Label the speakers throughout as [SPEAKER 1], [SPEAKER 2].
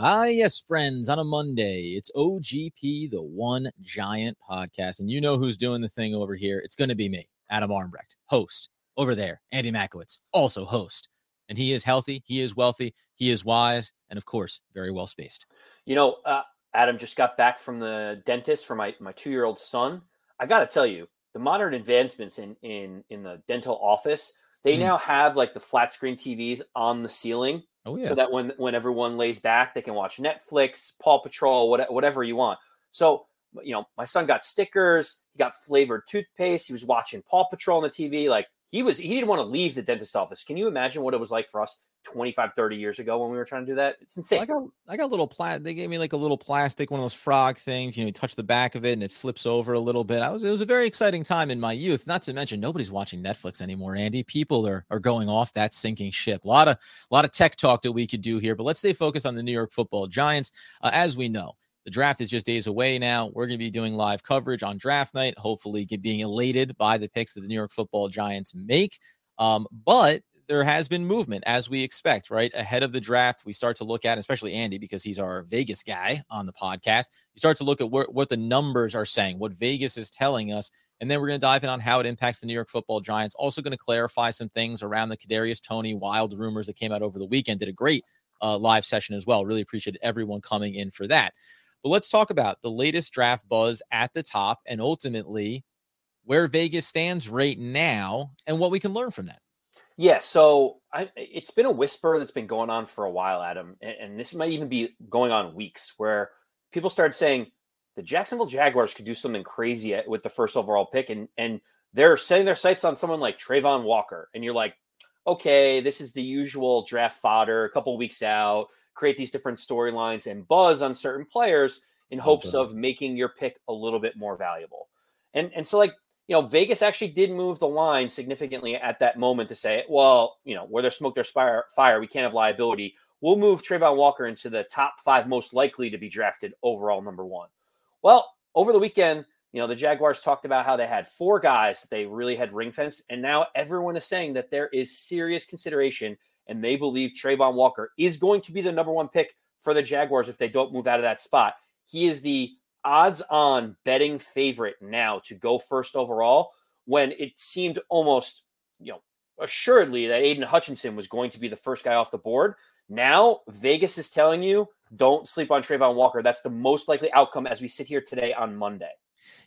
[SPEAKER 1] Ah, yes, friends, on a Monday, it's OGP, the One Giant podcast. And you know who's doing the thing over here. It's going to be me, Adam Armbrecht, host. Over there, Andy Makowitz, also host. And he is healthy, he is wealthy, he is wise, and of course, very well spaced.
[SPEAKER 2] You know, uh, Adam just got back from the dentist for my, my two year old son. I got to tell you, the modern advancements in, in, in the dental office, they mm. now have like the flat screen TVs on the ceiling
[SPEAKER 1] Oh yeah.
[SPEAKER 2] So that when when everyone lays back, they can watch Netflix, Paw Patrol, what, whatever you want. So you know, my son got stickers. He got flavored toothpaste. He was watching Paw Patrol on the TV. Like he was, he didn't want to leave the dentist office. Can you imagine what it was like for us 25, 30 years ago when we were trying to do that? It's insane.
[SPEAKER 1] I got, I got a little plastic. They gave me like a little plastic, one of those frog things. You know, you touch the back of it and it flips over a little bit. I was, it was a very exciting time in my youth. Not to mention, nobody's watching Netflix anymore. Andy, people are are going off that sinking ship. A lot of, a lot of tech talk that we could do here, but let's stay focused on the New York Football Giants. Uh, as we know, the draft is just days away now. We're going to be doing live coverage on draft night, hopefully being elated by the picks that the New York Football Giants make. Um, but there has been movement as we expect, right? Ahead of the draft, we start to look at, especially Andy, because he's our Vegas guy on the podcast. You start to look at what the numbers are saying, what Vegas is telling us. And then we're going to dive in on how it impacts the New York football giants. Also, going to clarify some things around the Kadarius Toney wild rumors that came out over the weekend. Did a great uh, live session as well. Really appreciate everyone coming in for that. But let's talk about the latest draft buzz at the top and ultimately where Vegas stands right now and what we can learn from that.
[SPEAKER 2] Yeah, so I, it's been a whisper that's been going on for a while, Adam, and, and, this might even be going on weeks where people started saying the Jacksonville Jaguars could do something crazy at, with the first overall pick, and and they're setting their sights on someone like Travon Walker, and you're like, okay, this is the usual draft fodder, a couple weeks out, create these different storylines and buzz on certain players in hopes of making your pick a little bit more valuable, and and so like you know, Vegas actually did move the line significantly at that moment to say, well, you know, where there's smoke, there's fire, fire. We can't have liability. We'll move Travon Walker into the top five most likely to be drafted overall number one. Well, over the weekend, you know, the Jaguars talked about how they had four guys that they really had ring fenced, and now everyone is saying that there is serious consideration, and they believe Travon Walker is going to be the number one pick for the Jaguars if they don't move out of that spot. He is the odds on betting favorite now to go first overall when it seemed almost, you know, assuredly that Aidan Hutchinson was going to be the first guy off the board. Now Vegas is telling you don't sleep on Travon Walker. That's the most likely outcome as we sit here today on Monday.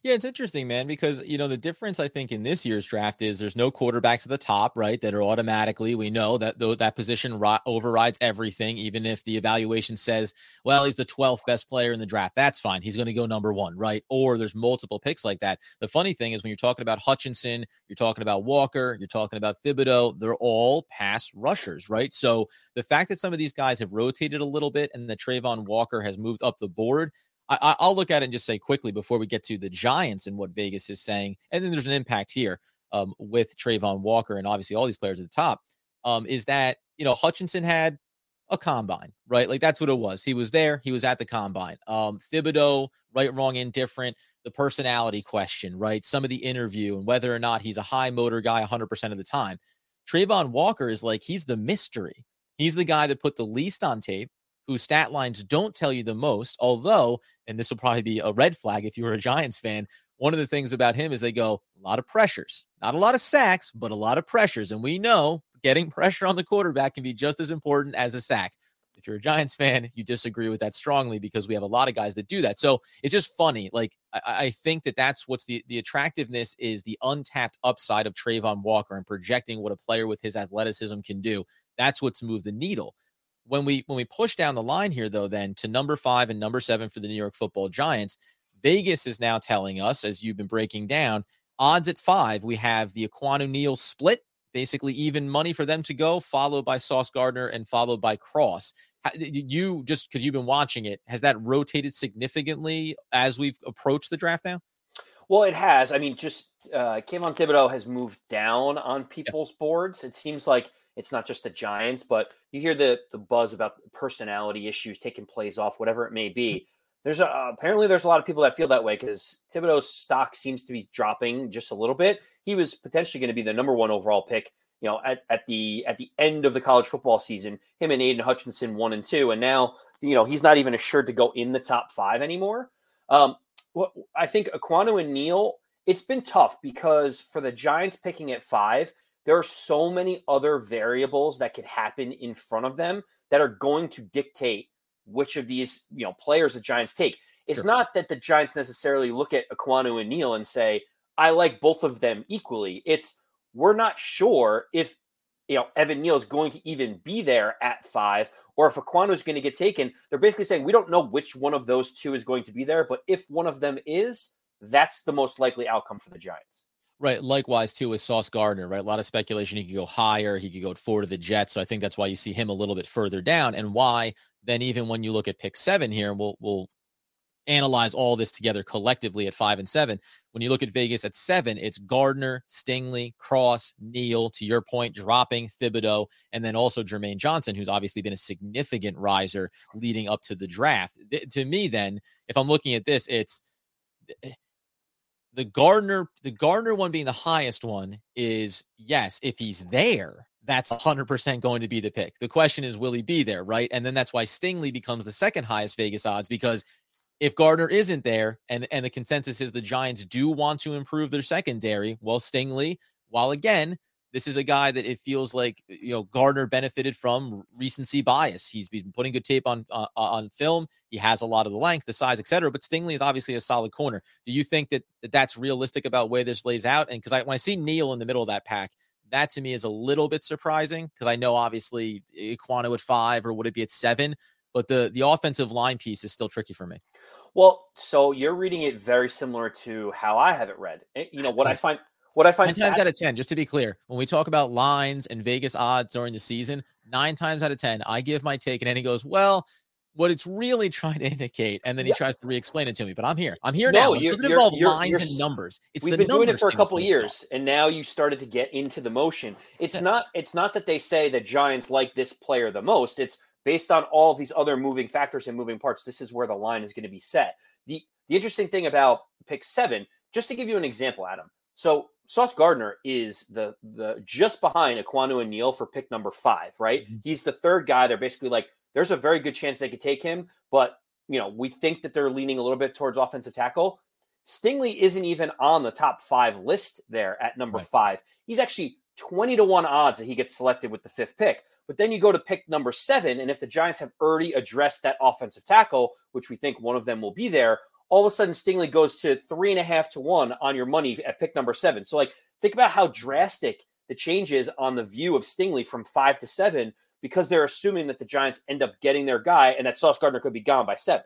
[SPEAKER 1] Yeah, it's interesting, man, because you know the difference I think in this year's draft is there's no quarterbacks at the top, right? That are automatically we know that though that position ri- overrides everything, even if the evaluation says, well, he's the 12th best player in the draft. That's fine. He's going to go number one, right? Or there's multiple picks like that. The funny thing is when you're talking about Hutchinson, you're talking about Walker, you're talking about Thibodeaux, they're all pass rushers, right? So the fact that some of these guys have rotated a little bit and that Travon Walker has moved up the board I, will look at it and just say quickly before we get to the Giants and what Vegas is saying, and then there's an impact here um, with Travon Walker and obviously all these players at the top. Um, is that you know Hutchinson had a combine, right? Like that's what it was. He was there. He was at the combine. Um, Thibodeaux, right, wrong, indifferent. The personality question, right? Some of the interview and whether or not he's a high motor guy 100% of the time. Travon Walker is like he's the mystery. He's the guy that put the least on tape whose stat lines don't tell you the most. Although, and this will probably be a red flag if you were a Giants fan, one of the things about him is they go a lot of pressures, not a lot of sacks, but a lot of pressures. And we know getting pressure on the quarterback can be just as important as a sack. If you're a Giants fan, you disagree with that strongly because we have a lot of guys that do that. So it's just funny. Like I, I think that that's what's the the attractiveness is the untapped upside of Travon Walker and projecting what a player with his athleticism can do. That's what's moved the needle when we when we push down the line here though then to number 5 and number 7 for the New York Football Giants Vegas is now telling us as you've been breaking down odds at 5 we have the Ekwonu Neal split basically even money for them to go followed by Sauce Gardner and followed by Cross you just because you've been watching it has that rotated significantly as we've approached the draft now
[SPEAKER 2] well, it has. I mean, just uh, Kayvon Thibodeaux has moved down on people's yeah. boards. It seems like it's not just the Giants, but you hear the the buzz about personality issues, taking plays off, whatever it may be. There's a, uh, apparently there's a lot of people that feel that way because Thibodeaux's stock seems to be dropping just a little bit. He was potentially going to be the number one overall pick you know, at, at the at the end of the college football season, him and Aidan Hutchinson one and two, and now you know he's not even assured to go in the top five anymore. Um, I think Ekwonu and Neal, it's been tough because for the Giants picking at five, there are so many other variables that could happen in front of them that are going to dictate which of these you know players the Giants take. It's sure. not that the Giants necessarily look at Ekwonu and Neal and say, I like both of them equally. It's we're not sure if you know Evan Neal is going to even be there at five, or if Ekwonu is going to get taken. They're basically saying we don't know which one of those two is going to be there, but if one of them is, that's the most likely outcome for the Giants.
[SPEAKER 1] Right. Likewise, too, with Sauce Gardner, right? A lot of speculation. He could go higher. He could go four to the Jets. So I think that's why you see him a little bit further down. And why then, even when you look at pick seven here, we'll, we'll analyze all this together collectively at five and seven. When you look at Vegas at seven, it's Gardner, Stingley, Cross, Neal, to your point, dropping Thibodeaux, and then also Jermaine Johnson, who's obviously been a significant riser leading up to the draft. To me, then, if I'm looking at this, it's eh, the Gardner, the Gardner one being the highest one is yes, if he's there, that's 100% going to be the pick. The question is, will he be there, right? And then that's why Stingley becomes the second highest Vegas odds because if Gardner isn't there, and and the consensus is the Giants do want to improve their secondary, well, Stingley, while again, this is a guy that it feels like you know Gardner benefited from recency bias. He's been putting good tape on uh, on film. He has a lot of the length, the size, etc. But Stingley is obviously a solid corner. Do you think that, that that's realistic about where this lays out? And because I when I see Neal in the middle of that pack, that to me is a little bit surprising because I know obviously Ekwonu at five or would it be at seven? But the the offensive line piece is still tricky for me.
[SPEAKER 2] Well, so you're reading it very similar to how I have it read. Eh, you know what I find what I find
[SPEAKER 1] nine times out of ten, just to be clear, when we talk about lines and Vegas odds during the season, nine times out of ten, I give my take, and then he goes, "Well, what it's really trying to indicate," and then he yeah. tries to re-explain it to me. But I'm here. I'm here no, now. It doesn't involve you're, lines you're, and numbers.
[SPEAKER 2] It's we've been doing it for a couple years, and now you started to get into the motion. It's yeah. not. It's not that they say the Giants like this player the most. It's based on all of these other moving factors and moving parts, this is where the line is going to be set. The the interesting thing about pick seven, just to give you an example, Adam. So Sauce Gardner is the the just behind Ekwonu and Neal for pick number five, right? Mm-hmm. He's the third guy. They're basically like, there's a very good chance they could take him, but you know, we think that they're leaning a little bit towards offensive tackle. Stingley isn't even on the top five list there at number right. five. He's actually 20 to 1 odds that he gets selected with the fifth pick. But then you go to pick number seven, and if the Giants have already addressed that offensive tackle, which we think one of them will be there, all of a sudden Stingley goes to three and a half to one on your money at pick number seven. So, like, think about how drastic the change is on the view of Stingley from five to seven because they're assuming that the Giants end up getting their guy and that Sauce Gardner could be gone by seven.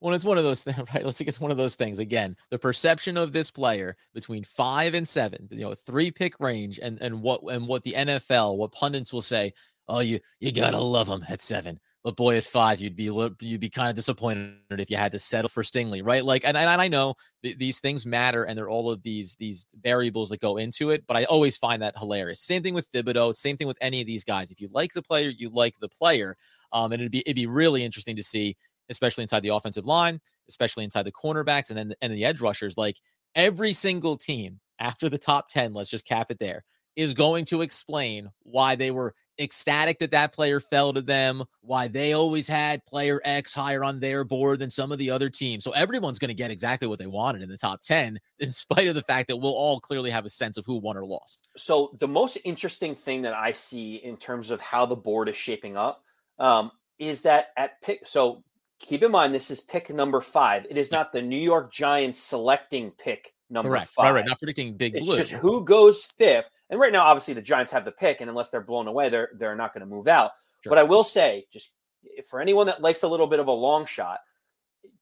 [SPEAKER 1] Well, it's one of those things, right? Let's think it's one of those things. Again, the perception of this player between five and seven, you know, three pick range, and and what and what the NFL, what pundits will say, oh, you you gotta love him at seven. But boy, at five, you'd be you'd be kind of disappointed if you had to settle for Stingley, right? Like, and, and I know th- these things matter, and there are all of these these variables that go into it. But I always find that hilarious. Same thing with Thibodeaux. Same thing with any of these guys. If you like the player, you like the player. Um, and it'd be it'd be really interesting to see, especially inside the offensive line, especially inside the cornerbacks, and then and the edge rushers. Like every single team after the top ten, let's just cap it there, is going to explain why they were ecstatic that that player fell to them, why they always had player X higher on their board than some of the other teams. So everyone's going to get exactly what they wanted in the top 10, in spite of the fact that we'll all clearly have a sense of who won or lost.
[SPEAKER 2] So the most interesting thing that I see in terms of how the board is shaping up um, is that at pick, so keep in mind, this is pick number five. It is not the New York Giants selecting pick number Correct. five.
[SPEAKER 1] Right, right. Not predicting big
[SPEAKER 2] it's
[SPEAKER 1] blue.
[SPEAKER 2] just who goes fifth. And right now, obviously, the Giants have the pick, and unless they're blown away, they're they're not going to move out. Sure. But I will say, just for anyone that likes a little bit of a long shot,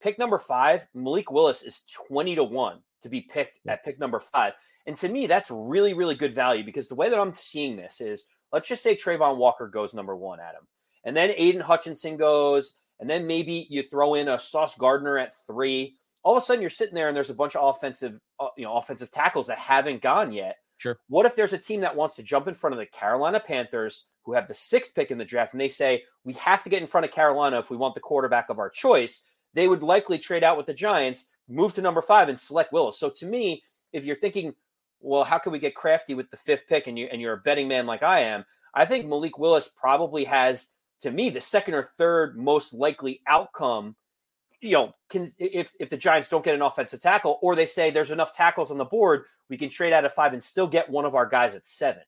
[SPEAKER 2] pick number five, Malik Willis is twenty to one to be picked yeah. at pick number five. And to me, that's really, really good value because the way that I'm seeing this is let's just say Travon Walker goes number one, Adam. And then Aidan Hutchinson goes, and then maybe you throw in a Sauce Gardner at three all of a sudden you're sitting there and there's a bunch of offensive, uh, you know, offensive tackles that haven't gone yet.
[SPEAKER 1] Sure.
[SPEAKER 2] What if there's a team that wants to jump in front of the Carolina Panthers, who have the sixth pick in the draft, and they say we have to get in front of Carolina if we want the quarterback of our choice? They would likely trade out with the Giants, move to number five, and select Willis. So to me, if you're thinking well, how can we get crafty with the fifth pick? And you and you're a betting man like I am. I think Malik Willis probably has, to me, the second or third most likely outcome. You know, can if if the Giants don't get an offensive tackle, or they say there's enough tackles on the board, we can trade out of five and still get one of our guys at seven.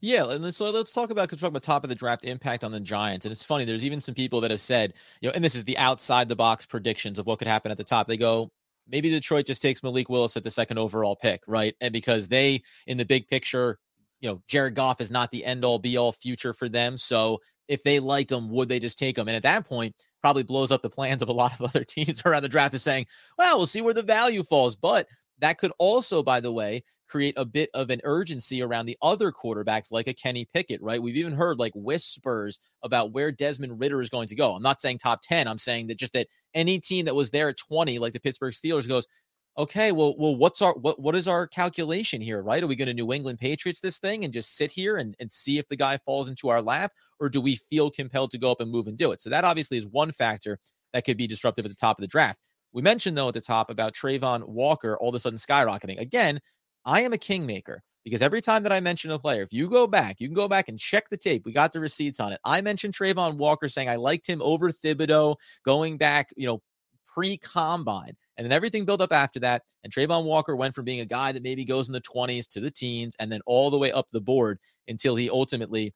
[SPEAKER 1] Yeah, and so let's talk about because talk about top of the draft impact on the Giants. And it's funny, there's even some people that have said, you know, and this is the outside the box predictions of what could happen at the top. They go, maybe Detroit just takes Malik Willis at the second overall pick, right? And because they, in the big picture, you know, Jared Goff is not the end all be all future for them. So if they like him, would they just take him? And at that point, probably blows up the plans of a lot of other teams around the draft is saying, well, we'll see where the value falls. But that could also, by the way, create a bit of an urgency around the other quarterbacks like a Kenny Pickett, right? We've even heard like whispers about where Desmond Ridder is going to go. I'm not saying top 10. I'm saying that just that any team that was there at 20, like the Pittsburgh Steelers, goes, okay, well, well, what's our what what is our calculation here, right? Are we going to New England Patriots this thing and just sit here and, and see if the guy falls into our lap, or do we feel compelled to go up and move and do it? So that obviously is one factor that could be disruptive at the top of the draft. We mentioned though at the top about Travon Walker all of a sudden skyrocketing. Again, I am a kingmaker because every time that I mention a player, if you go back, you can go back and check the tape. We got the receipts on it. I mentioned Travon Walker saying I liked him over Thibodeaux going back, you know, pre combine. And then everything built up after that. And Travon Walker went from being a guy that maybe goes in the 20s to the teens and then all the way up the board until he ultimately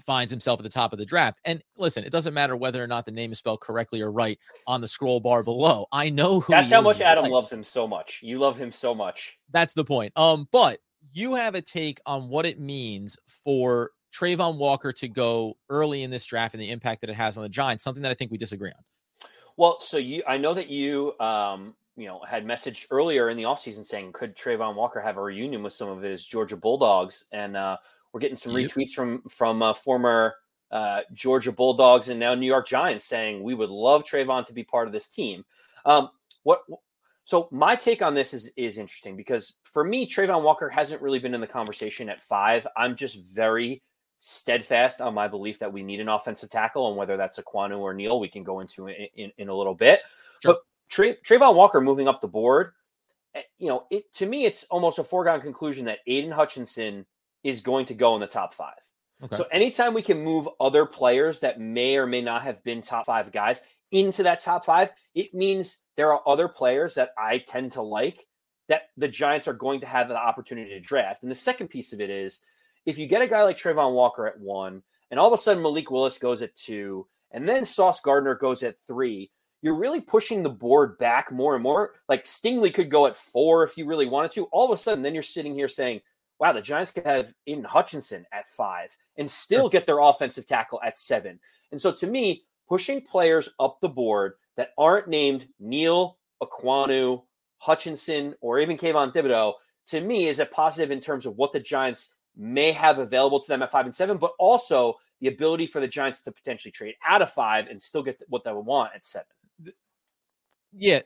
[SPEAKER 1] finds himself at the top of the draft. And listen, it doesn't matter whether or not the name is spelled correctly or right on the scroll bar below. I know who
[SPEAKER 2] That's how much Adam right. loves him so much. You love him so much.
[SPEAKER 1] That's the point. Um, but you have a take on what it means for Travon Walker to go early in this draft and the impact that it has on the Giants, something that I think we disagree on.
[SPEAKER 2] Well, so you I know that you um you know had messaged earlier in the offseason saying could Travon Walker have a reunion with some of his Georgia Bulldogs and uh we're getting some yep. retweets from from uh, former uh, Georgia Bulldogs and now New York Giants saying we would love Travon to be part of this team. Um, what? So my take on this is is interesting because for me, Travon Walker hasn't really been in the conversation at five. I'm just very steadfast on my belief that we need an offensive tackle, and whether that's Ekwonu or Neal, we can go into in, in, in a little bit. Sure. But Tra- Travon Walker moving up the board, eh, you know, it to me, it's almost a foregone conclusion that Aidan Hutchinson is going to go in the top five. Okay. So anytime we can move other players that may or may not have been top five guys into that top five, it means there are other players that I tend to like that the Giants are going to have the opportunity to draft. And the second piece of it is if you get a guy like Travon Walker at one, and all of a sudden Malik Willis goes at two, and then Sauce Gardner goes at three, you're really pushing the board back more and more. Like Stingley could go at four if you really wanted to. All of a sudden, then you're sitting here saying, wow, the Giants could have in Hutchinson at five and still get their offensive tackle at seven. And so to me, pushing players up the board that aren't named Neal, Ekwonu, Hutchinson, or even Kayvon Thibodeaux, to me is a positive in terms of what the Giants may have available to them at five and seven, but also the ability for the Giants to potentially trade out of five and still get what they would want at seven.
[SPEAKER 1] Yeah,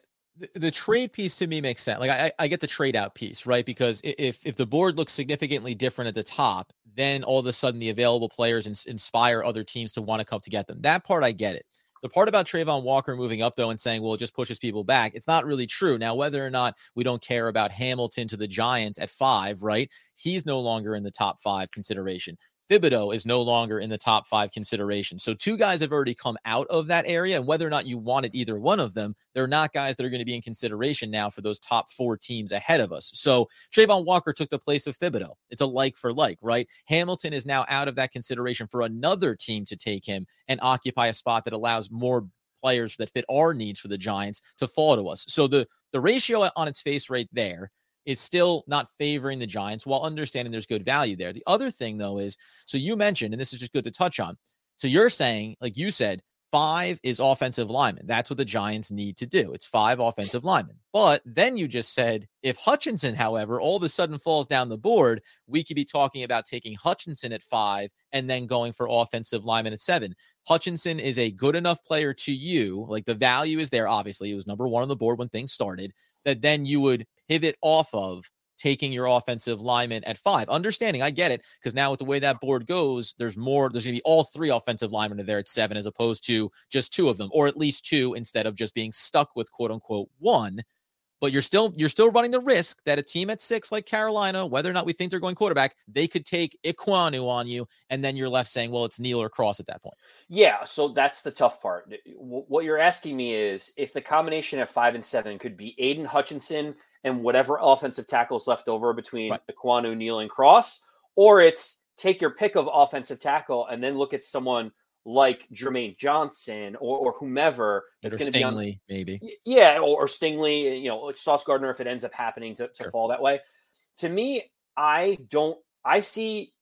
[SPEAKER 1] the, trade piece to me makes sense. Like I, I get the trade out piece, right? Because if if the board looks significantly different at the top, then all of a sudden the available players ins- inspire other teams to want to come to get them. That part I get it. The part about Travon Walker moving up though and saying, well, it just pushes people back, it's not really true. Now, whether or not we don't care about Hamilton to the Giants at five, right? He's no longer in the top five consideration. Thibodeaux is no longer in the top five consideration. So two guys have already come out of that area. And whether or not you wanted either one of them, they're not guys that are going to be in consideration now for those top four teams ahead of us. So Travon Walker took the place of Thibodeaux. It's a like for like, right? Hamilton is now out of that consideration for another team to take him and occupy a spot that allows more players that fit our needs for the Giants to fall to us. So the the ratio on its face right there is still not favoring the Giants while understanding there's good value there. The other thing, though, is so you mentioned, and this is just good to touch on. So you're saying, like you said, five is offensive linemen. That's what the Giants need to do. It's five offensive linemen. But then you just said if Hutchinson, however, all of a sudden falls down the board, we could be talking about taking Hutchinson at five and then going for offensive linemen at seven. Hutchinson is a good enough player to you. Like the value is there. Obviously, it was number one on the board when things started. That then you would pivot off of taking your offensive lineman at five. Understanding, I get it, because now with the way that board goes, there's more, there's going to be all three offensive linemen are there at seven as opposed to just two of them, or at least two instead of just being stuck with quote unquote one. But you're still you're still running the risk that a team at six like Carolina, whether or not we think they're going quarterback, they could take Ekwonu on you, and then you're left saying, well, it's Neal or Cross at that point.
[SPEAKER 2] Yeah, so that's the tough part. What you're asking me is if the combination at five and seven could be Aidan Hutchinson and whatever offensive tackles left over between right. Ekwonu, Neal, and Cross, or it's take your pick of offensive tackle and then look at someone like Jermaine Johnson or, or whomever
[SPEAKER 1] that's going to be on maybe.
[SPEAKER 2] Yeah, or, or, Stingley, eh, you know, Sauce Gardner if it ends up happening to, to sure. fall that way. To me, I don't I see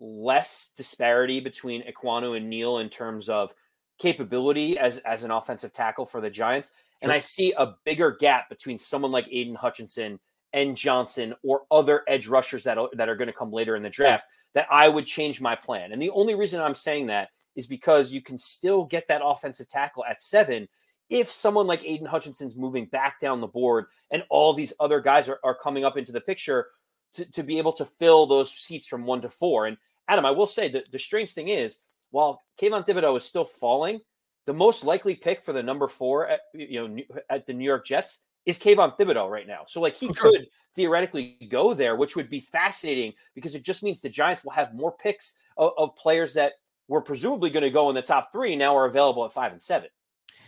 [SPEAKER 2] less disparity between Ekwonu and Neal in terms of capability as as an offensive tackle for the Giants. And I see a bigger gap between someone like Aidan Hutchinson and Johnson or other edge rushers that, that are going to come later in the draft that I would change my plan. And the only reason I'm saying that is because you can still get that offensive tackle at seven if someone like Aidan Hutchinson's moving back down the board and all these other guys are, are coming up into the picture to, to be able to fill those seats from one to four. And Adam, I will say that the strange thing is, while Kayvon Thibodeaux is still falling, the most likely pick for the number four at you know at the New York Jets is Kayvon Thibodeaux right now. So like he oh, could theoretically go there, which would be fascinating because it just means the Giants will have more picks of, of players that were presumably going to go in the top three now are available at five and seven.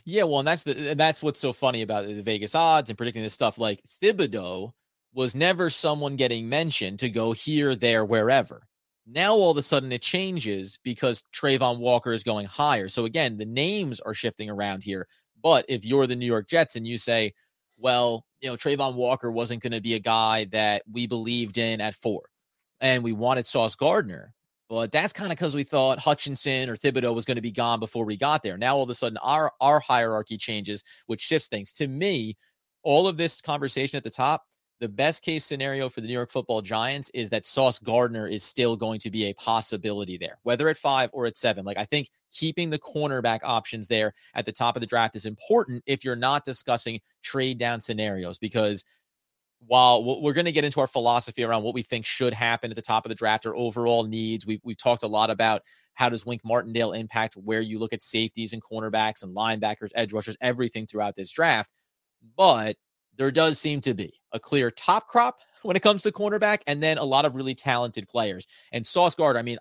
[SPEAKER 1] Yeah, well, and that's the that's what's so funny about the Vegas odds and predicting this stuff. Like Thibodeaux was never someone getting mentioned to go here, there, wherever. Now all of a sudden it changes because Travon Walker is going higher. So again, the names are shifting around here. But if you're the New York Jets and you say, well, you know, Travon Walker wasn't going to be a guy that we believed in at four, and we wanted Sauce Gardner, but that's kind of because we thought Hutchinson or Thibodeaux was going to be gone before we got there. Now all of a sudden our our hierarchy changes, which shifts things. To me, all of this conversation at the top the best case scenario for the New York football Giants is that Sauce Gardner is still going to be a possibility there, whether at five or at seven. Like, I think keeping the cornerback options there at the top of the draft is important if you're not discussing trade down scenarios, because while we're going to get into our philosophy around what we think should happen at the top of the draft or overall needs, we've, we've talked a lot about how does Wink Martindale impact where you look at safeties and cornerbacks and linebackers, edge rushers, everything throughout this draft. But there does seem to be a clear top crop when it comes to cornerback and then a lot of really talented players. And Sauce Gardner, I mean,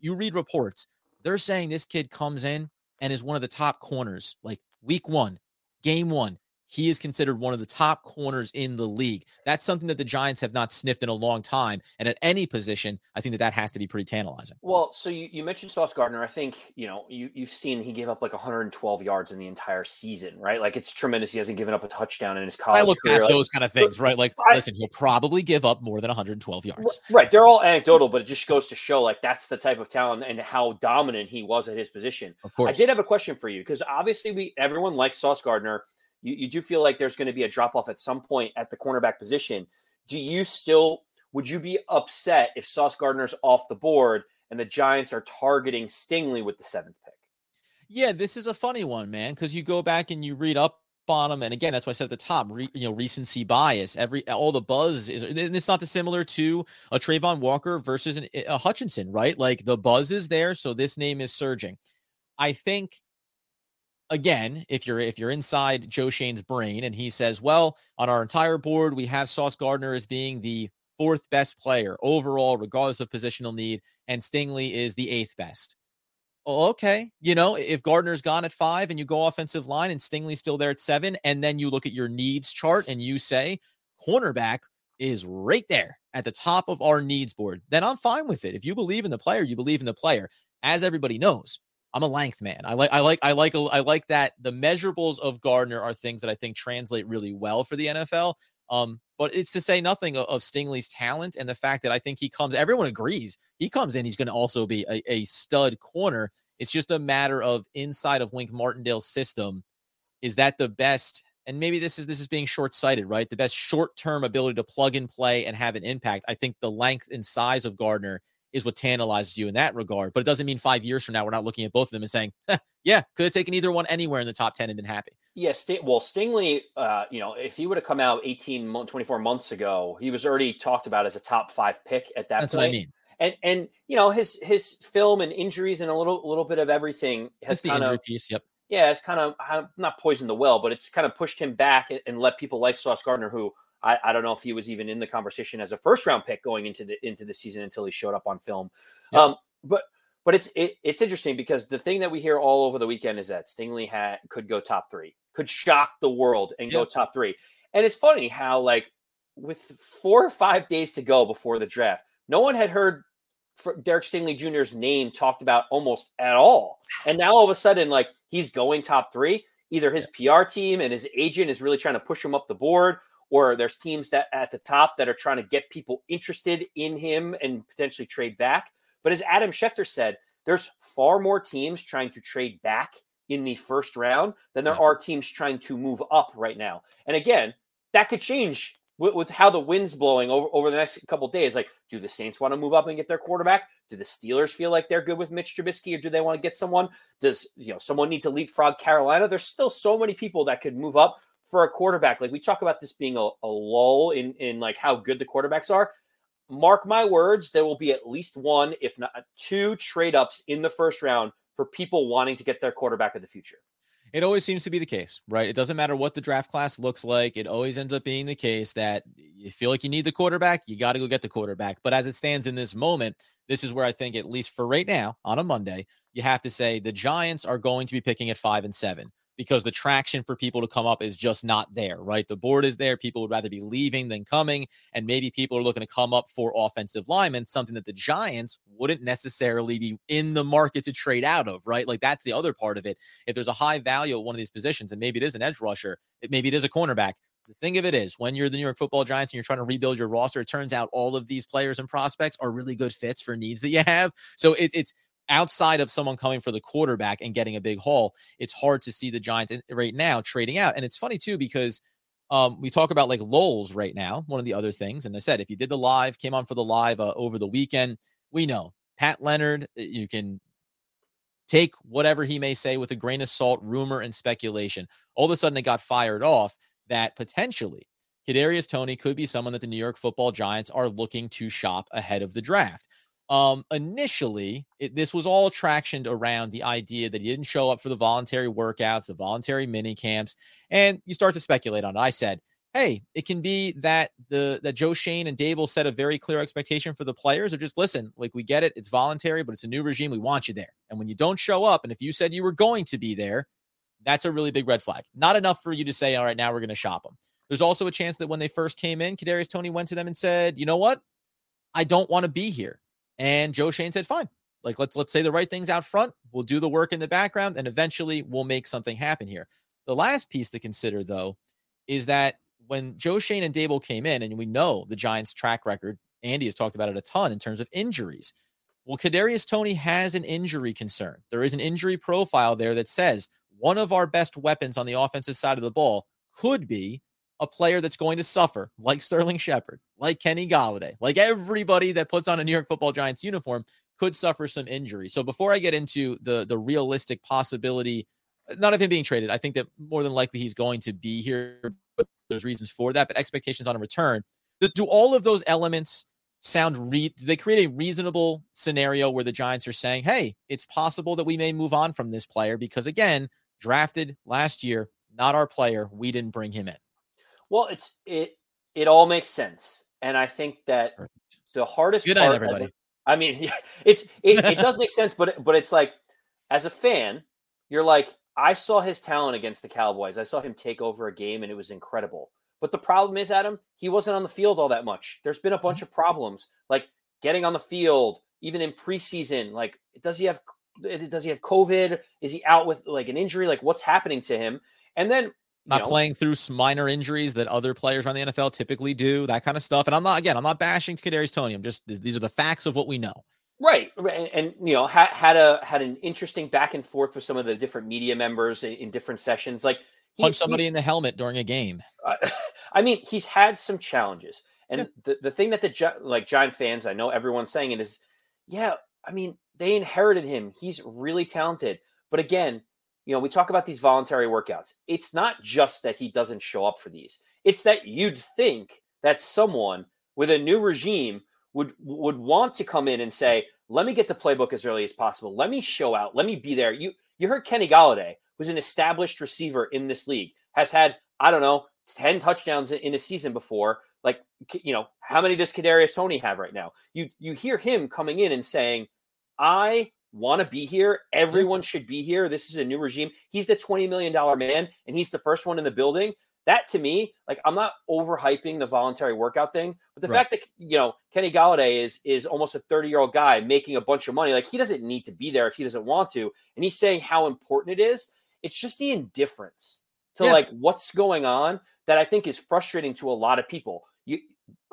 [SPEAKER 1] you read reports, they're saying this kid comes in and is one of the top corners, like week one, game one, he is considered one of the top corners in the league. That's something that the Giants have not sniffed in a long time. And at any position, I think that that has to be pretty tantalizing.
[SPEAKER 2] Well, so you, you mentioned Sauce Gardner. I think, you know, you, you've seen he gave up like 112 yards in the entire season, right? Like it's tremendous. He hasn't given up a touchdown in his college
[SPEAKER 1] I look
[SPEAKER 2] career.
[SPEAKER 1] past like, those kind of things, right? Like, I, listen, he'll probably give up more than 112 yards.
[SPEAKER 2] Right. They're all anecdotal, but it just goes to show like that's the type of talent and how dominant he was at his position.
[SPEAKER 1] Of course.
[SPEAKER 2] I did have a question for you because obviously we everyone likes Sauce Gardner you, you do feel like there's going to be a drop off at some point at the cornerback position. Do you still would you be upset if Sauce Gardner's off the board and the Giants are targeting Stingley with the seventh pick?
[SPEAKER 1] Yeah, this is a funny one, man, because you go back and you read up on them, and again, that's why I said at the top, re, you know, recency bias. Every all the buzz is, it's not dissimilar to a Travon Walker versus an, a Hutchinson, right? Like the buzz is there, so this name is surging. I think again, if you're if you're inside Joe Schoen's brain and he says, "Well, on our entire board, we have Sauce Gardner as being the fourth best player overall, regardless of positional need, and Stingley is the eighth best." Oh, okay, you know, if Gardner's gone at five and you go offensive line and Stingley's still there at seven, and then you look at your needs chart and you say cornerback is right there at the top of our needs board, then I'm fine with it. If you believe in the player, you believe in the player. As everybody knows, I'm a length man. I like I like I like I like that the measurables of Gardner are things that I think translate really well for the NFL. Um, but it's to say nothing of, of Stingley's talent and the fact that I think he comes. Everyone agrees he comes in. He's going to also be a, a stud corner. It's just a matter of inside of Wink Martindale's system. Is that the best? And maybe this is this is being short sighted, right? The best short term ability to plug and play and have an impact. I think the length and size of Gardner is what tantalizes you in that regard. But it doesn't mean five years from now we're not looking at both of them and saying, yeah, could have taken either one anywhere in the top 10 and been happy.
[SPEAKER 2] Yeah, well, Stingley, uh, you know, if he would have come out 18, 24 months ago, he was already talked about as a top five pick at that
[SPEAKER 1] That's
[SPEAKER 2] point.
[SPEAKER 1] what I mean.
[SPEAKER 2] And and you know his his film and injuries and a little little bit of everything has
[SPEAKER 1] kind
[SPEAKER 2] of
[SPEAKER 1] piece. Yep.
[SPEAKER 2] yeah, it's kind of not poisoned the well, but it's kind of pushed him back and, and let people like Sauce Gardner, who I, I, don't know if he was even in the conversation as a first round pick going into the into the season until he showed up on film. Yep. Um, but but it's it, it's interesting because the thing that we hear all over the weekend is that Stingley had could go top three, could shock the world and yep. go top three. And it's funny how like with four or five days to go before the draft, no one had heard Derek Stingley Jr.'s name talked about almost at all. And now all of a sudden, like he's going top three. Either his PR team and his agent is really trying to push him up the board, or there's teams that at the top that are trying to get people interested in him and potentially trade back. But as Adam Schefter said, there's far more teams trying to trade back in the first round than there are teams trying to move up right now. And again, that could change with, with how the wind's blowing over, over the next couple days. Like, do the Saints want to move up and get their quarterback? Do the Steelers feel like they're good with Mitch Trubisky, or do they want to get someone? Does you know someone need to leapfrog Carolina? There's still so many people that could move up for a quarterback. Like we talk about this being a, a lull in in like how good the quarterbacks are. Mark my words, there will be at least one, if not two, trade ups in the first round for people wanting to get their quarterback of the future.
[SPEAKER 1] It always seems to be the case, right? It doesn't matter what the draft class looks like. It always ends up being the case that you feel like you need the quarterback, you got to go get the quarterback. But as it stands in this moment, this is where I think, at least for right now, on a Monday, you have to say the Giants are going to be picking at five and seven because the traction for people to come up is just not there, right? The board is there. People would rather be leaving than coming. And maybe people are looking to come up for offensive linemen, something that the Giants wouldn't necessarily be in the market to trade out of, right? Like that's the other part of it. If there's a high value at one of these positions, and maybe it is an edge rusher, it, maybe it is a cornerback. The thing of it is, when you're the New York football Giants and you're trying to rebuild your roster, it turns out all of these players and prospects are really good fits for needs that you have. So it, it's outside of someone coming for the quarterback and getting a big haul, it's hard to see the Giants right now trading out. And it's funny too because um, we talk about like lulls right now. One of the other things, and I said if you did the live, came on for the live uh, over the weekend, we know Pat Leonard. Uh, you can take whatever he may say with a grain of salt, rumor and speculation. All of a sudden, it got fired off that potentially Kadarius Toney could be someone that the New York Football Giants are looking to shop ahead of the draft. Um, initially, it, this was all tractioned around the idea that he didn't show up for the voluntary workouts, the voluntary mini camps, and you start to speculate on it. I said, hey, it can be that the that Joe Schoen and Daboll set a very clear expectation for the players or just listen, like we get it, it's voluntary, but it's a new regime. We want you there. And when you don't show up, and if you said you were going to be there, that's a really big red flag. Not enough for you to say, all right, now we're going to shop them. There's also a chance that when they first came in, Kadarius Toney went to them and said, you know what? I don't want to be here. And Joe Schoen said, fine. Like let's let's say the right things out front. We'll do the work in the background, and eventually we'll make something happen here. The last piece to consider, though, is that when Joe Schoen and Daboll came in, and we know the Giants' track record, Andy has talked about it a ton in terms of injuries. Well, Kadarius Toney has an injury concern. There is an injury profile there that says one of our best weapons on the offensive side of the ball could be a player that's going to suffer, like Sterling Shepard, like Kenny Golladay, like everybody that puts on a New York Football Giants uniform could suffer some injury. So before I get into the the realistic possibility, not of him being traded, I think that more than likely he's going to be here. But there's reasons for that. But expectations on a return. Do all of those elements sound re? Do they create a reasonable scenario where the Giants are saying, "Hey, it's possible that we may move on from this player because again, drafted last year, not our player. We didn't bring him in."
[SPEAKER 2] Well, it's it it all makes sense, and I think that Perfect. the hardest
[SPEAKER 1] Good
[SPEAKER 2] part.
[SPEAKER 1] Night, everybody.
[SPEAKER 2] A, I mean, it's it, it does make sense, but but it's like as a fan, you're like, I saw his talent against the Cowboys. I saw him take over a game, and it was incredible. But the problem is, Adam, he wasn't on the field all that much. There's been a bunch mm-hmm. of problems, like getting on the field, even in preseason. Like, does he have does he have COVID? Is he out with like an injury? Like, what's happening to him? And then
[SPEAKER 1] not
[SPEAKER 2] know,
[SPEAKER 1] playing through minor injuries that other players around the NFL typically do, that kind of stuff. And I'm not again, I'm not bashing Kadarius Toney. I'm just these are the facts of what we know.
[SPEAKER 2] Right, and, and you know had had a had an interesting back and forth with some of the different media members in, in different sessions. Like
[SPEAKER 1] he, punch somebody in the helmet during a game.
[SPEAKER 2] Uh, I mean, he's had some challenges, and yeah. the the thing that the like Giant fans, I know everyone's saying it is, yeah. I mean, they inherited him. He's really talented, but again, you know, we talk about these voluntary workouts. It's not just that he doesn't show up for these. It's that you'd think that someone with a new regime would would want to come in and say, "Let me get the playbook as early as possible. Let me show out. Let me be there." You you heard Kenny Golladay who's an established receiver in this league, has had, I don't know, 10 touchdowns in a season before. Like, you know, how many does Kadarius Toney have right now? You you hear him coming in and saying, I want to be here. Everyone should be here. This is a new regime. He's the $20 million man, and he's the first one in the building. That to me, like I'm not overhyping the voluntary workout thing, but the right. fact that you know Kenny Golladay is is almost a 30 year old guy making a bunch of money, like he doesn't need to be there if he doesn't want to, and he's saying how important it is. It's just the indifference to yeah. like what's going on that I think is frustrating to a lot of people. You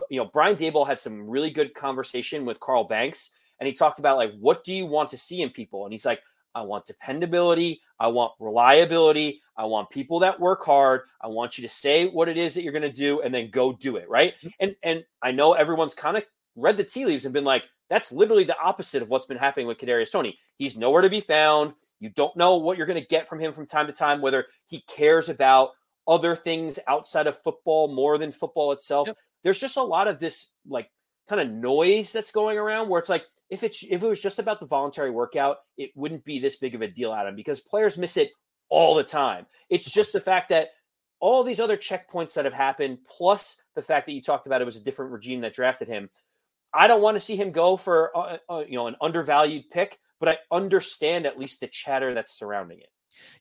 [SPEAKER 2] you know, Brian Daboll had some really good conversation with Carl Banks and he talked about like what do you want to see in people and he's like i want dependability i want reliability i want people that work hard i want you to say what it is that you're going to do and then go do it right mm-hmm. and and i know everyone's kind of read the tea leaves and been like that's literally the opposite of what's been happening with Kadarius Toney. He's nowhere to be found. You don't know what you're going to get from him from time to time, whether he cares about other things outside of football more than football itself. Yep. There's just a lot of this like kind of noise that's going around where it's like if it's if it was just about the voluntary workout, it wouldn't be this big of a deal, Adam, because players miss it all the time. It's just the fact that all these other checkpoints that have happened, plus the fact that you talked about it was a different regime that drafted him. I don't want to see him go for uh, uh, you know an undervalued pick, but I understand at least the chatter that's surrounding it.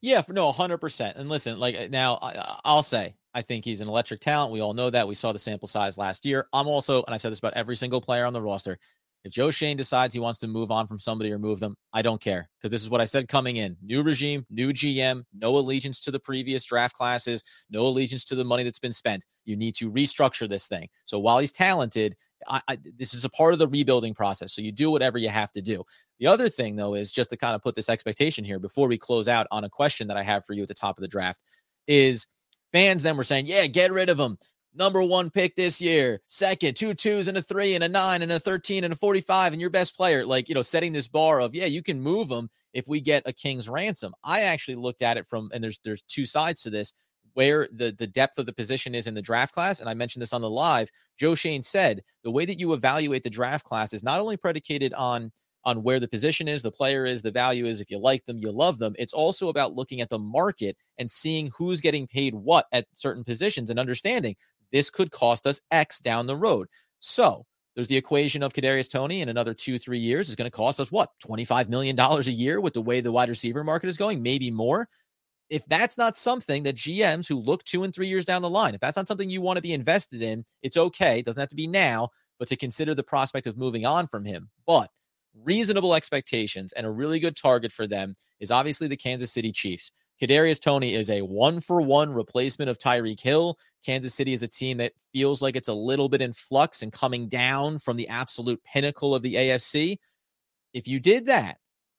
[SPEAKER 1] Yeah, no, hundred percent. And listen, like uh, now, I, I'll say I think he's an electric talent. We all know that. We saw the sample size last year. I'm also, and I've said this about every single player on the roster. If Joe Schoen decides he wants to move on from somebody or move them, I don't care because this is what I said coming in new regime, new GM, no allegiance to the previous draft classes, no allegiance to the money that's been spent. You need to restructure this thing. So while he's talented, I, I, this is a part of the rebuilding process. So you do whatever you have to do. The other thing, though, is just to kind of put this expectation here before we close out on a question that I have for you at the top of the draft is fans then were saying, yeah, get rid of him number one pick this year, second, two twos and a three and a nine and a 13 and a 45, and your best player, like, you know, setting this bar of, yeah, you can move them if we get a king's ransom. I actually looked at it from, and there's there's two sides to this, where the the depth of the position is in the draft class. And I mentioned this on the live. Joe Schoen said the way that you evaluate the draft class is not only predicated on on where the position is, the player is, the value is. If you like them, you love them. It's also about looking at the market and seeing who's getting paid what at certain positions and understanding this could cost us X down the road. So there's the equation of Kadarius Toney in another two, three years is going to cost us what, $25 million a year with the way the wide receiver market is going, maybe more. If that's not something that GMs who look two and three years down the line, if that's not something you want to be invested in, it's okay. It doesn't have to be now, but to consider the prospect of moving on from him. But reasonable expectations and a really good target for them is obviously the Kansas City Chiefs. Kadarius Toney is a one for one replacement of Tyreek Hill. Kansas City is a team that feels like it's a little bit in flux and coming down from the absolute pinnacle of the AFC. If you did that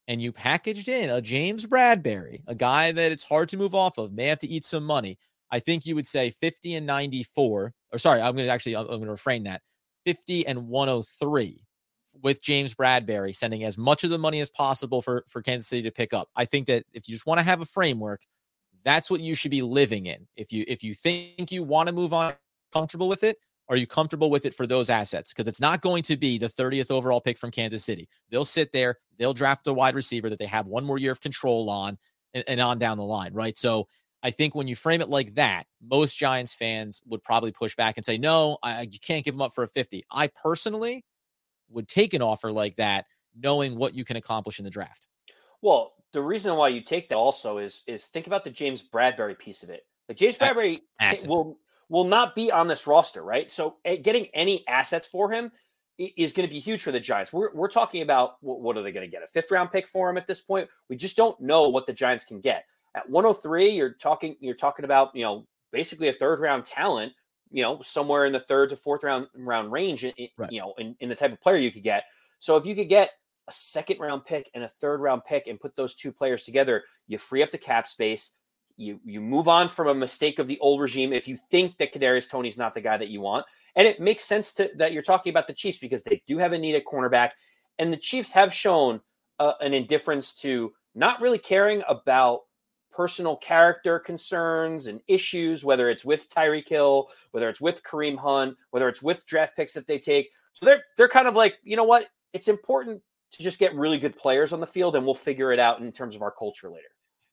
[SPEAKER 1] and you packaged in a James Bradberry, a guy that it's hard to move off of, may have to eat some money, I think you would say 50 and 94. Or sorry, I'm going to actually I'm going to refrain that 50 and 103 with James Bradberry, sending as much of the money as possible for for Kansas City to pick up. I think that if you just want to have a framework, that's what you should be living in. If you if you think you want to move on, comfortable with it, are you comfortable with it for those assets? Because it's not going to be the 30th overall pick from Kansas City. They'll sit there, they'll draft a wide receiver that they have one more year of control on and, and on down the line, right? So I think when you frame it like that, most Giants fans would probably push back and say, no, I, you can't give them up for a 50. I personally would take an offer like that, knowing what you can accomplish in the draft.
[SPEAKER 2] Well, the reason why you take that also is is think about the James Bradberry piece of it. Like James Bradberry will will not be on this roster, right? So eh, getting any assets for him is going to be huge for the Giants. We're, we're talking about what are they going to get? A fifth round pick for him at this point? We just don't know what the Giants can get. At 103, you're talking you're talking about, you know, basically a third round talent you know, somewhere in the third to fourth round round range, in, right. you know, in, in the type of player you could get. So if you could get a second round pick and a third round pick and put those two players together, you free up the cap space. You you move on from a mistake of the old regime if you think that Kadarius Toney's not the guy that you want. And it makes sense to that you're talking about the Chiefs because they do have a need at cornerback, and the Chiefs have shown uh, an indifference to not really caring about personal character concerns and issues, whether it's with Tyreek Hill, whether it's with Kareem Hunt, whether it's with draft picks that they take. So they're they're kind of like, you know what? It's important to just get really good players on the field, and we'll figure it out in terms of our culture later.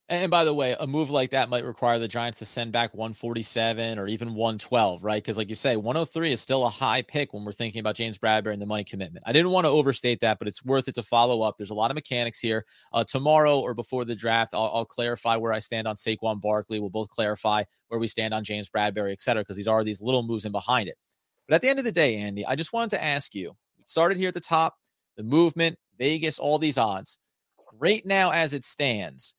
[SPEAKER 1] And by the way, a move like that might require the Giants to send back 147 or even 112, right? Because, like you say, 103 is still a high pick when we're thinking about James Bradberry and the money commitment. I didn't want to overstate that, but it's worth it to follow up. There's a lot of mechanics here. Uh, tomorrow or before the draft, I'll, I'll, clarify where I stand on Saquon Barkley. We'll both clarify where we stand on James Bradberry, et cetera, because these are these little moves in behind it. But at the end of the day, Andy, I just wanted to ask you. Started here at the top, the movement, Vegas, all these odds. Right now, as it stands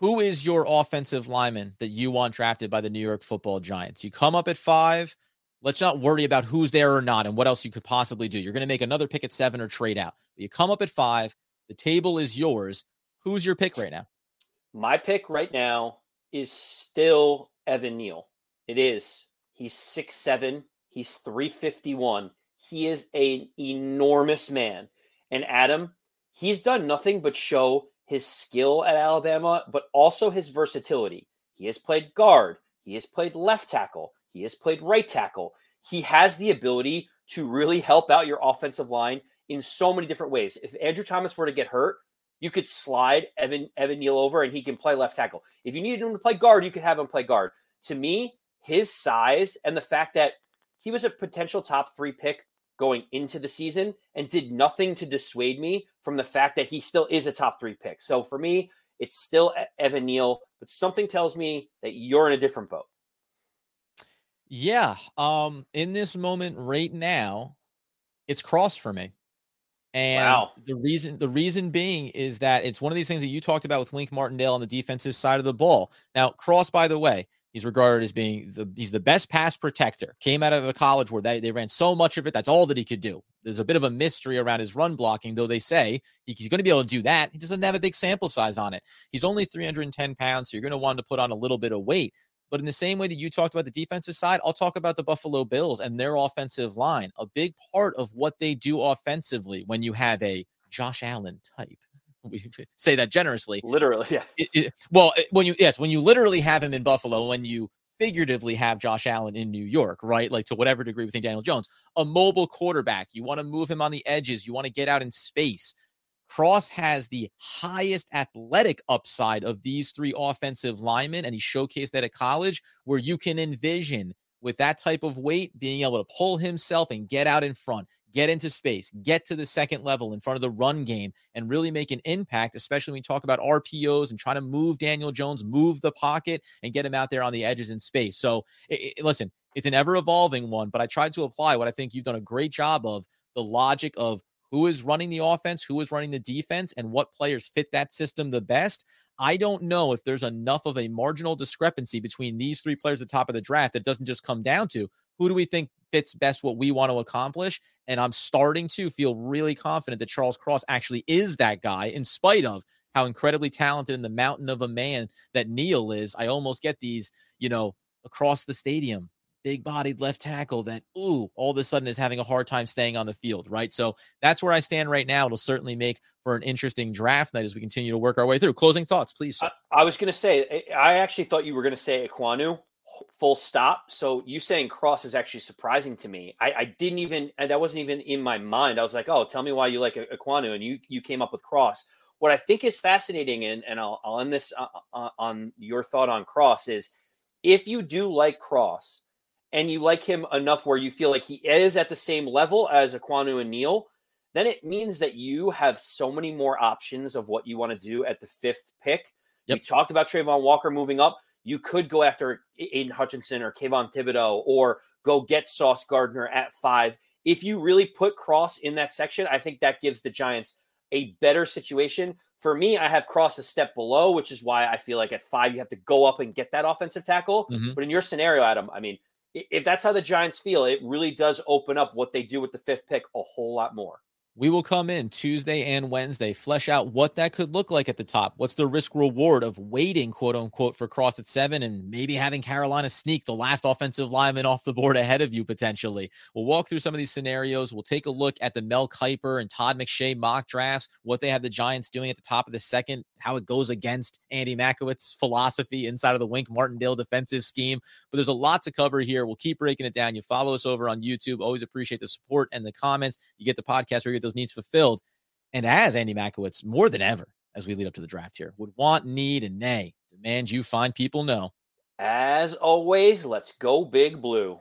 [SPEAKER 1] who is your offensive lineman that you want drafted by the New York football Giants? You come up at five. Let's not worry about who's there or not and what else you could possibly do. You're going to make another pick at seven or trade out. But you come up at five. The table is yours. Who's your pick right now?
[SPEAKER 2] My pick right now is still Evan Neal. It is. He's six seven. He's 351. He is an enormous man. And Adam, he's done nothing but show his skill at Alabama, but also his versatility. He has played guard, he has played left tackle, he has played right tackle. He has the ability to really help out your offensive line in so many different ways. If Andrew Thomas were to get hurt, you could slide Evan Evan Neal over and he can play left tackle. If you needed him to play guard, you could have him play guard. To me, his size and the fact that he was a potential top three pick going into the season and did nothing to dissuade me from the fact that he still is a top three pick. So for me, it's still Evan Neal, but something tells me that you're in a different boat.
[SPEAKER 1] Yeah. Um, in this moment right now, it's cross for me. And wow. the reason the reason being is that it's one of these things that you talked about with Wink Martindale on the defensive side of the ball. Now, Cross, by the way, He's regarded as being the he's the best pass protector. Came out of a college where they, they ran so much of it. That's all that he could do. There's a bit of a mystery around his run blocking, though they say he's going to be able to do that. He doesn't have a big sample size on it. He's only 310 pounds, so you're going to want to put on a little bit of weight. But in the same way that you talked about the defensive side, I'll talk about the Buffalo Bills and their offensive line. A big part of what they do offensively when you have a Josh Allen type we say that generously.
[SPEAKER 2] Literally, yeah.
[SPEAKER 1] It, it, well, when you yes, when you literally have him in Buffalo, when you figuratively have Josh Allen in New York, right? Like to whatever degree within Daniel Jones, a mobile quarterback. You want to move him on the edges. You want to get out in space. Cross has the highest athletic upside of these three offensive linemen, and he showcased that at college, where you can envision with that type of weight being able to pull himself and get out in front, get into space, get to the second level in front of the run game, and really make an impact, especially when we talk about RPOs and trying to move Daniel Jones, move the pocket, and get him out there on the edges in space. So, it, it, listen, it's an ever evolving one, but I tried to apply what I think you've done a great job of the logic of who is running the offense, who is running the defense, and what players fit that system the best. I don't know if there's enough of a marginal discrepancy between these three players at the top of the draft that doesn't just come down to who do we think fits best what we want to accomplish. And I'm starting to feel really confident that Charles Cross actually is that guy, in spite of how incredibly talented in the mountain of a man that Neal is. I almost get these, you know, across the stadium, big bodied left tackle that, ooh, all of a sudden is having a hard time staying on the field, right? So that's where I stand right now. It'll certainly make for an interesting draft night as we continue to work our way through. Closing thoughts, please.
[SPEAKER 2] I, I, was going to say, eh, I actually thought you were going to say Ekwonu full stop. So you saying cross is actually surprising to me. I, I didn't even that wasn't even in my mind. I was like, oh, tell me why you like Ekwonu, and you you came up with cross. What I think is fascinating, and and I'll, I'll end this uh, uh, on your thought on cross is if you do like cross and you like him enough where you feel like he is at the same level as Ekwonu and Neal, then it means that you have so many more options of what you want to do at the fifth pick. Yep. We talked about Travon Walker moving up you could go after Aidan Hutchinson or Kayvon Thibodeaux or go get Sauce Gardner at five. If you really put Cross in that section, I think that gives the Giants a better situation. For me, I have Cross a step below, which is why I feel like at five, you have to go up and get that offensive tackle. Mm-hmm. But in your scenario, Adam, I mean, if that's how the Giants feel, it really does open up what they do with the fifth pick a whole lot more.
[SPEAKER 1] We will come in Tuesday and Wednesday, flesh out what that could look like at the top. What's the risk reward of waiting, quote unquote, for Cross at seven and maybe having Carolina sneak the last offensive lineman off the board ahead of you potentially? We'll walk through some of these scenarios. We'll take a look at the Mel Kiper and Todd McShay mock drafts, what they have the Giants doing at the top of the second, how it goes against Andy Makowitz's philosophy inside of the Wink Martindale defensive scheme. But there's a lot to cover here. We'll keep breaking it down. You follow us over on YouTube. Always appreciate the support and the comments. You get the podcast where you those needs fulfilled. And as Andy Makowitz, more than ever, as we lead up to the draft here? Would want, need, and nay demand you find people know.
[SPEAKER 2] As always, let's go big blue.